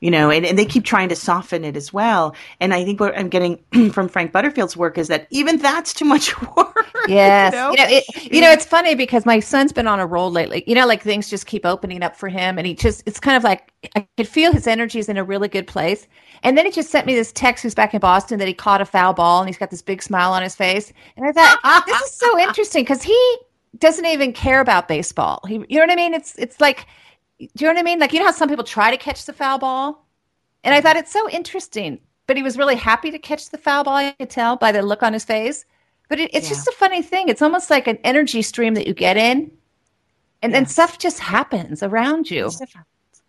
you know, and, and they keep trying to soften it as well. And I think what I'm getting from Frank Butterfield's work is that even that's too much work. Yes. You know? You know, it, you know, it's funny because my son's been on a roll lately. You know, like things just keep opening up for him. And he just, it's kind of like, I could feel his energy is in a really good place. And then he just sent me this text who's back in Boston that he caught a foul ball and he's got this big smile on his face. And I thought, this is so interesting because he doesn't even care about baseball. He, you know what I mean? It's, it's like, do you know what I mean? Like, you know how some people try to catch the foul ball? And I mm-hmm. thought it's so interesting. But he was really happy to catch the foul ball, I could tell by the look on his face. But it, it's Yeah. just a funny thing. It's almost like an energy stream that you get in, and then stuff just happens around you.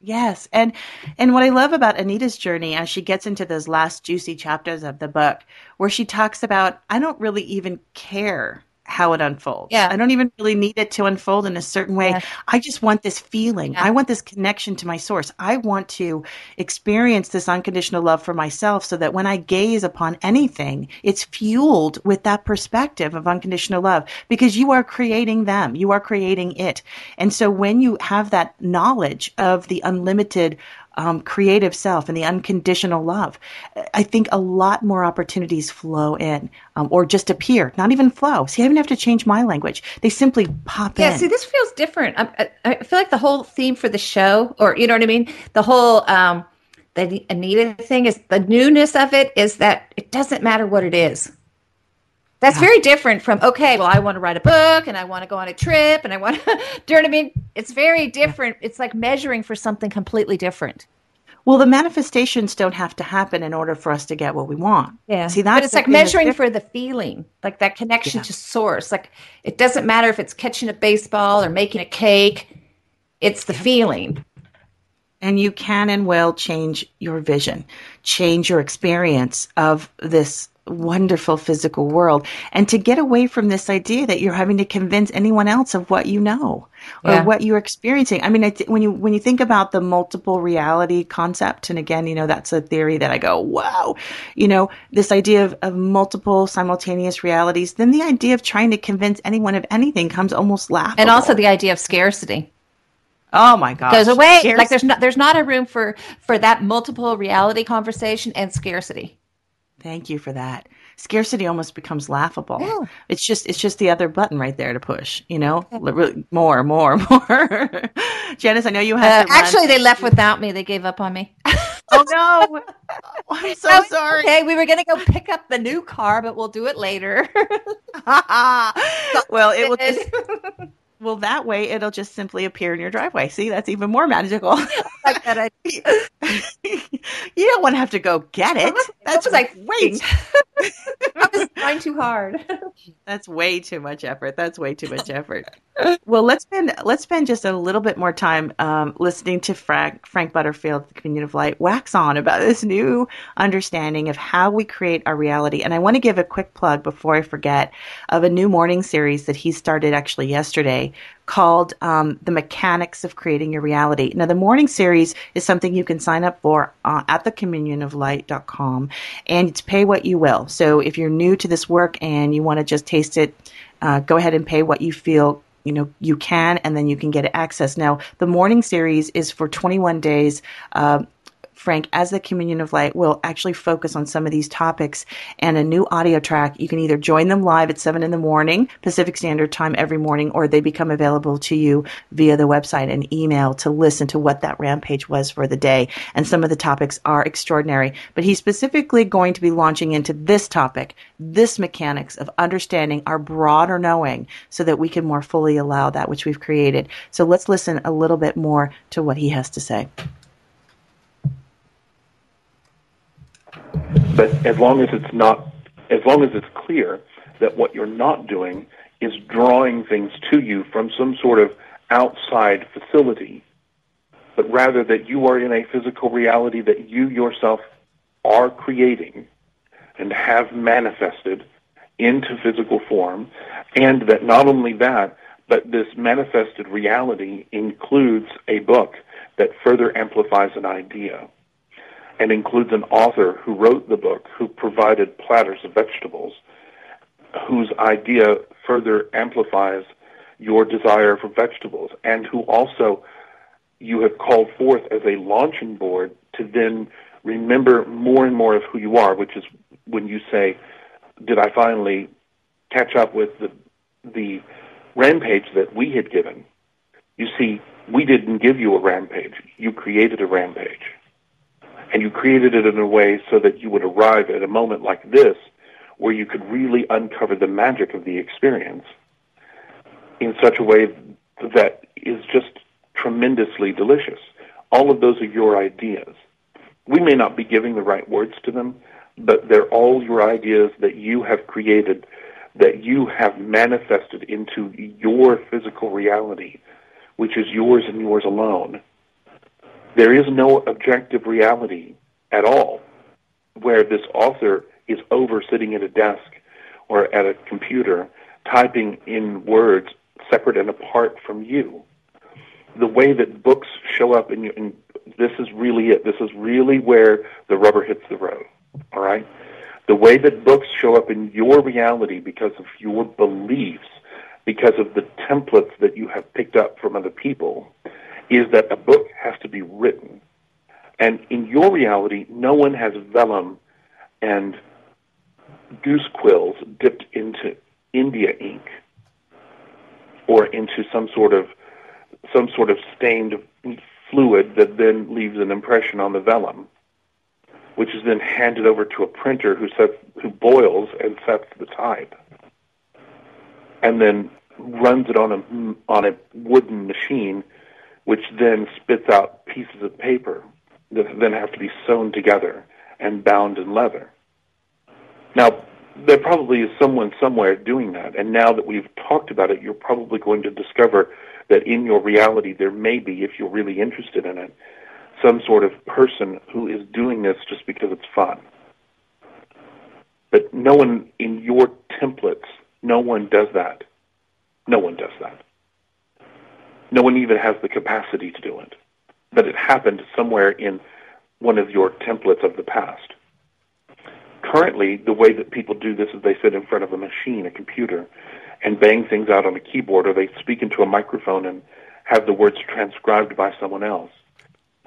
Yes, and and what I love about Anita's journey as she gets into those last juicy chapters of the book, where she talks about I don't really even care how it unfolds. Yeah. I don't even really need it to unfold in a certain way. Yeah. I just want this feeling. Yeah. I want this connection to my source. I want to experience this unconditional love for myself so that when I gaze upon anything, it's fueled with that perspective of unconditional love because you are creating them. You are creating it. And so when you have that knowledge of the unlimited um, creative self and the unconditional love, I think a lot more opportunities flow in um, or just appear, not even flow. See, I even have to change my language. They simply pop Yeah, in. Yeah, see, this feels different. I, I, I feel like the whole theme for the show, or you know what I mean, the whole um, the Anita thing is the newness of it is that it doesn't matter what it is. That's very different from okay. Well, I want to write a book and I want to go on a trip and I want to. do you know what I mean? It's very different. It's like measuring for something completely different. well, the manifestations don't have to happen in order for us to get what we want. Yeah. See, that's but it's like measuring for the feeling, like that connection Yeah. to source. Like it doesn't matter if it's catching a baseball or making a cake. It's the feeling. And you can and will change your vision, change your experience of this wonderful physical world, and to get away from this idea that you're having to convince anyone else of what you know or Yeah. what you're experiencing. I mean, I th- when you when you think about the multiple reality concept, and again, you know, that's a theory that I go, wow, you know, this idea of, of multiple simultaneous realities. Then the idea of trying to convince anyone of anything comes almost laughable. And also the idea of scarcity. oh my God! goes away. Scarce- Like there's not there's not a room for for that multiple reality conversation and scarcity. Thank you for that. Scarcity almost becomes laughable. Yeah. It's just it's just the other button right there to push. You know, more, more, more. Janice, I know you Uh, have to run. actually, they left without me. They gave up on me. oh no, Oh, I'm so sorry. Okay, we were gonna go pick up the new car, but we'll do it later. well, it will just well that way it'll just simply appear in your driveway. See, that's even more magical. like that. I, you don't want to have to go get it. That's was like, wait. I was trying too hard. That's way too much effort. That's way too much effort. well, let's spend let's spend just a little bit more time um, listening to Frank Frank Butterfield, the Communion of Light, wax on about this new understanding of how we create our reality. And I want to give a quick plug before I forget of a new morning series that he started actually yesterday called um, The Mechanics of Creating Your Reality. Now, the morning series is something you can sign up for uh, at thecommunionoflight.com and it's pay what you will. So if you're new to this work and you want to just taste it, uh, go ahead and pay what you feel you know you can and then you can get access now the morning series is for 21 days uh, Frank, as the Communion of Light, will actually focus on some of these topics and a new audio track. You can either join them live at 7 in the morning, Pacific Standard Time every morning, or they become available to you via the website and email to listen to what that rampage was for the day. And some of the topics are extraordinary. But he's specifically going to be launching into this topic, this mechanics of understanding our broader knowing so that we can more fully allow that which we've created. So let's listen a little bit more to what he has to say. But as long as it's not, as long as it's clear that what you're not doing is drawing things to you from some sort of outside facility, but rather that you are in a physical reality that you yourself are creating and have manifested into physical form, and that not only that, but this manifested reality includes a book that further amplifies an idea and includes an author who wrote the book, who provided platters of vegetables, whose idea further amplifies your desire for vegetables, and who also you have called forth as a launching board to then remember more and more of who you are, which is when you say, Did I finally catch up with the, the rampage that we had given? You see, we didn't give you a rampage, you created a rampage and you created it in a way so that you would arrive at a moment like this where you could really uncover the magic of the experience in such a way that is just tremendously delicious. All of those are your ideas. We may not be giving the right words to them, but they're all your ideas that you have created, that you have manifested into your physical reality, which is yours and yours alone there is no objective reality at all where this author is over sitting at a desk or at a computer typing in words separate and apart from you. The way that books show up in you, and this is really it. This is really where the rubber hits the road. All right? The way that books show up in your reality because of your beliefs, because of the templates that you have picked up from other people, is that a book has to be written. And in your reality, no one has vellum and goose quills dipped into India ink or into some sort of some sort of stained fluid that then leaves an impression on the vellum, which is then handed over to a printer who sets who boils and sets the type, and then runs it on a on a wooden machine, which then spits out pieces of paper that then have to be sewn together and bound in leather. Now, there probably is someone somewhere doing that, and now that we've talked about it, you're probably going to discover that in your reality there may be, if you're really interested in it, some sort of person who is doing this just because it's fun. But no one in your templates, no one does that. No one does that. No one even has the capacity to do it. But it happened somewhere in one of your templates of the past. Currently, the way that people do this is they sit in front of a machine, a computer, and bang things out on a keyboard, or they speak into a microphone and have the words transcribed by someone else,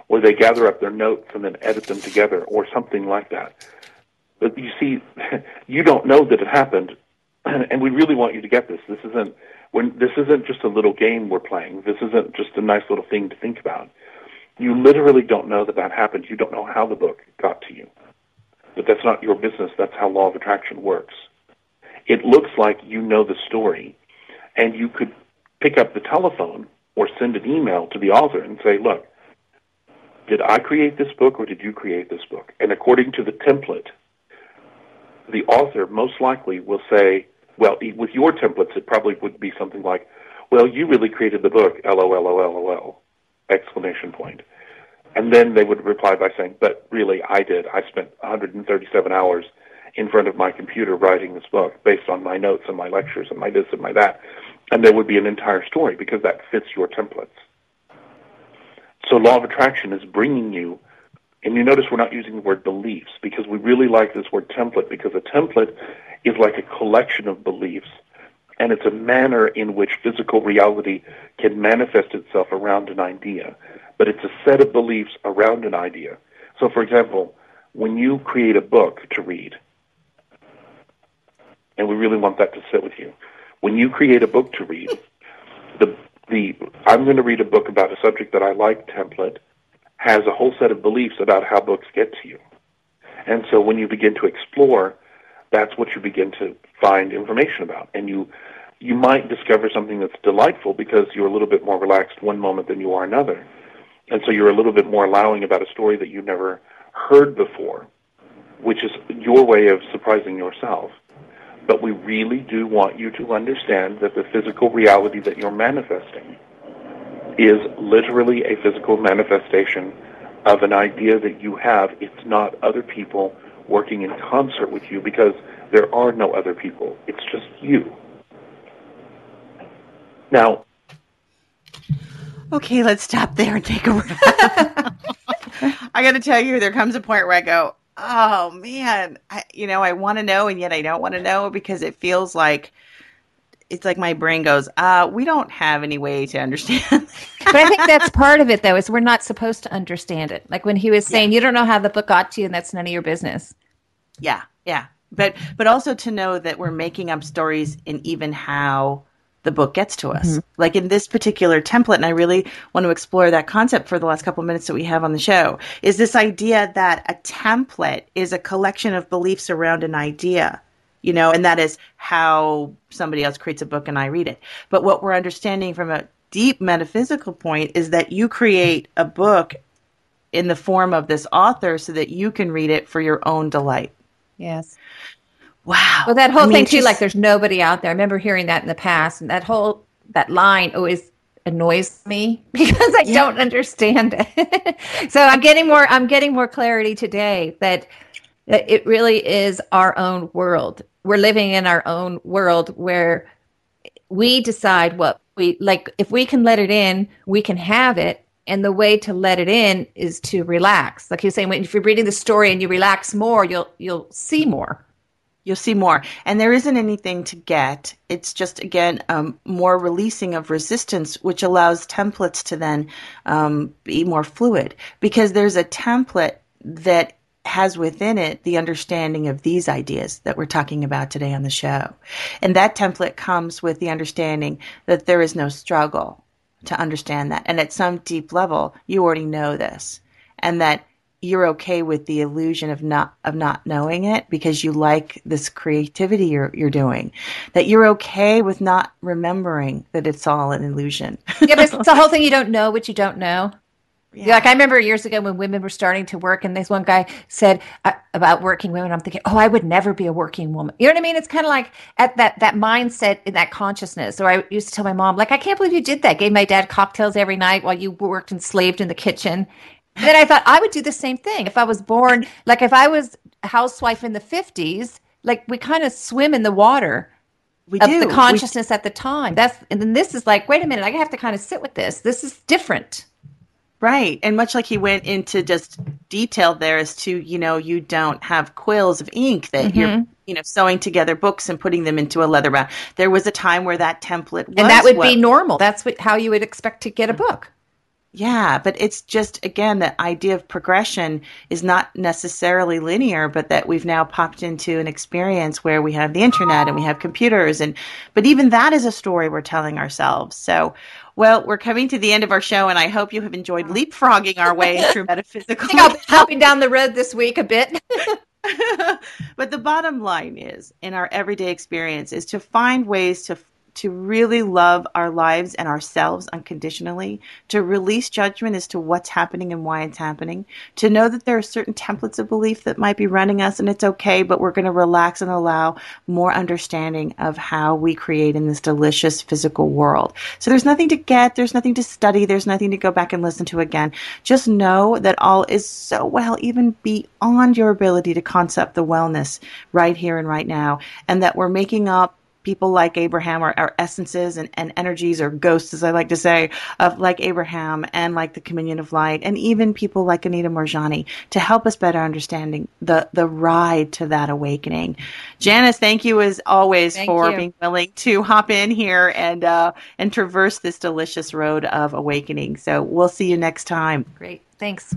or they gather up their notes and then edit them together, or something like that. But you see, you don't know that it happened, and we really want you to get this. This isn't when this isn't just a little game we're playing. This isn't just a nice little thing to think about. You literally don't know that that happened. You don't know how the book got to you. But that's not your business. That's how law of attraction works. It looks like you know the story, and you could pick up the telephone or send an email to the author and say, look, did I create this book or did you create this book? And according to the template, the author most likely will say, well, with your templates, it probably would be something like, well, you really created the book, LOLOLOL, exclamation point. And then they would reply by saying, but really, I did. I spent 137 hours in front of my computer writing this book based on my notes and my lectures and my this and my that. And there would be an entire story because that fits your templates. So law of attraction is bringing you, and you notice we're not using the word beliefs because we really like this word template because a template is like a collection of beliefs and it's a manner in which physical reality can manifest itself around an idea. But it's a set of beliefs around an idea. So, for example, when you create a book to read, and we really want that to sit with you, when you create a book to read, the the I'm going to read a book about a subject that I like template has a whole set of beliefs about how books get to you. And so when you begin to explore, that's what you begin to find information about. And you you might discover something that's delightful because you're a little bit more relaxed one moment than you are another. And so you're a little bit more allowing about a story that you've never heard before, which is your way of surprising yourself. But we really do want you to understand that the physical reality that you're manifesting is literally a physical manifestation of an idea that you have. It's not other people working in concert with you because there are no other people. It's just you. Now, Okay, let's stop there and take a breath. I got to tell you, there comes a point where I go, "Oh man, I, you know, I want to know, and yet I don't want to know because it feels like it's like my brain goes, uh, we don't have any way to understand." but I think that's part of it, though, is we're not supposed to understand it. Like when he was saying, you don't know how the book got to you, and that's none of your business. yeah, yeah, but but also to know that we're making up stories in even how the book gets to us. Like in this particular template, and I really want to explore that concept for the last couple of minutes that we have on the show, is this idea that a template is a collection of beliefs around an idea, you know, and that is how somebody else creates a book and I read it. But what we're understanding from a deep metaphysical point is that you create a book in the form of this author so that you can read it for your own delight. Yes. Wow. Well, that whole I mean, thing too, just- like there's nobody out there. I remember hearing that in the past, and that whole that line always annoys me because I don't understand it. so I'm getting more. I'm getting more clarity today that that it really is our own world. We're living in our own world where we decide what we like. If we can let it in, we can have it. And the way to let it in is to relax. Like you're saying, if you're reading the story and you relax more, you'll you'll see more. You'll see more. And there isn't anything to get. It's just, again, um, more releasing of resistance, which allows templates to then um, be more fluid because there's a template that has within it the understanding of these ideas that we're talking about today on the show. And that template comes with the understanding that there is no struggle to understand that. And at some deep level, you already know this. And that you're okay with the illusion of not of not knowing it because you like this creativity you're you're doing that you're okay with not remembering that it's all an illusion yeah, but it's the whole thing you don't know what you don't know. Yeah. Like I remember years ago when women were starting to work, and this one guy said uh, about working women. I'm thinking, oh, I would never be a working woman. You know what I mean? It's kind of like at that that mindset in that consciousness. Or I used to tell my mom, like, I can't believe you did that. Gave my dad cocktails every night while you worked enslaved in the kitchen. And then I thought I would do the same thing if I was born, like if I was a housewife in the 50s. Like we kind of swim in the water we of do the We- consciousness at the time. That's and then this is like, wait a minute, I have to kind of sit with this. This is different. Right. And much like he went into just detail there as to, you know, you don't have quills of ink that you're, mm-hmm. you know, sewing together books and putting them into a leather bound. There was a time where that template was and that would what- be normal. That's what, how you would expect to get a book. Yeah, but it's just again the idea of progression is not necessarily linear, but that we've now popped into an experience where we have the internet and we have computers and but even that is a story we're telling ourselves. So, well, we're coming to the end of our show and I hope you have enjoyed oh. leapfrogging our way through metaphysical I think I'll be helping down the road this week a bit. but the bottom line is in our everyday experience is to find ways to to really love our lives and ourselves unconditionally, to release judgment as to what's happening and why it's happening, to know that there are certain templates of belief that might be running us and it's okay, but we're going to relax and allow more understanding of how we create in this delicious physical world. So there's nothing to get, there's nothing to study, there's nothing to go back and listen to again. Just know that all is so well, even beyond your ability to concept the wellness right here and right now, and that we're making up people like Abraham are, are essences and, and energies or ghosts, as I like to say, of like Abraham and like the Communion of Light, and even people like Anita Moorjani to help us better understanding the the ride to that awakening. Janice, thank you as always Thank for you. being willing to hop in here and uh, and traverse this delicious road of awakening. So we'll see you next time. Great. Thanks.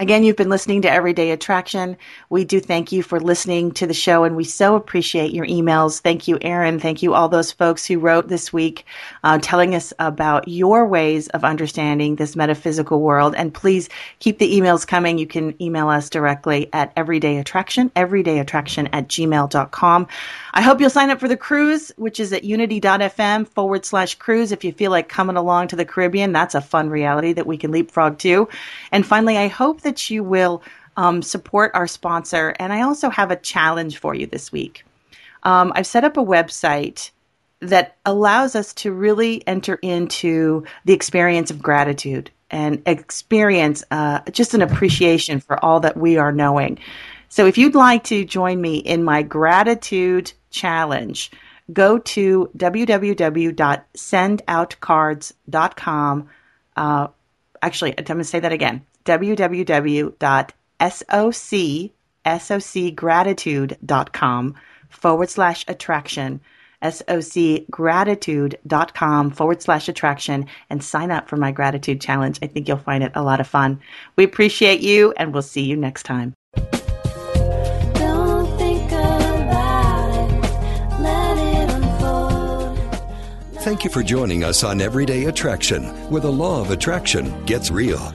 Again, you've been listening to Everyday Attraction. We do thank you for listening to the show, and we so appreciate your emails. Thank you, Aaron. Thank you, all those folks who wrote this week uh, telling us about your ways of understanding this metaphysical world. And please keep the emails coming. You can email us directly at Everyday Attraction, everydayattraction at gmail.com. I hope you'll sign up for the cruise, which is at unity.fm forward slash cruise. If you feel like coming along to the Caribbean, that's a fun reality that we can leapfrog to. And finally, I hope that you will um, support our sponsor. And I also have a challenge for you this week. Um, I've set up a website that allows us to really enter into the experience of gratitude and experience uh, just an appreciation for all that we are knowing. So if you'd like to join me in my gratitude challenge, go to www.sendoutcards.com. Uh, actually, I'm going to say that again www.socsocgratitude.com forward slash attraction socgratitude.com forward slash attraction and sign up for my gratitude challenge. I think you'll find it a lot of fun. We appreciate you and we'll see you next time. Don't think about it. Let it unfold. Thank you for joining us on Everyday Attraction, where the law of attraction gets real.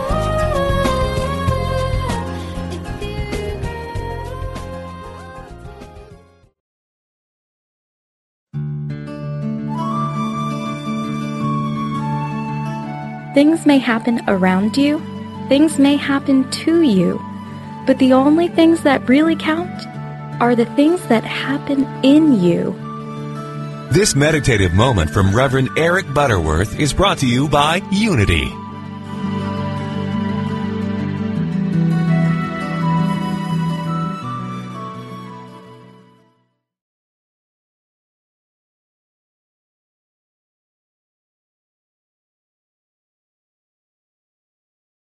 Things may happen around you, things may happen to you, but the only things that really count are the things that happen in you. This meditative moment from Reverend Eric Butterworth is brought to you by Unity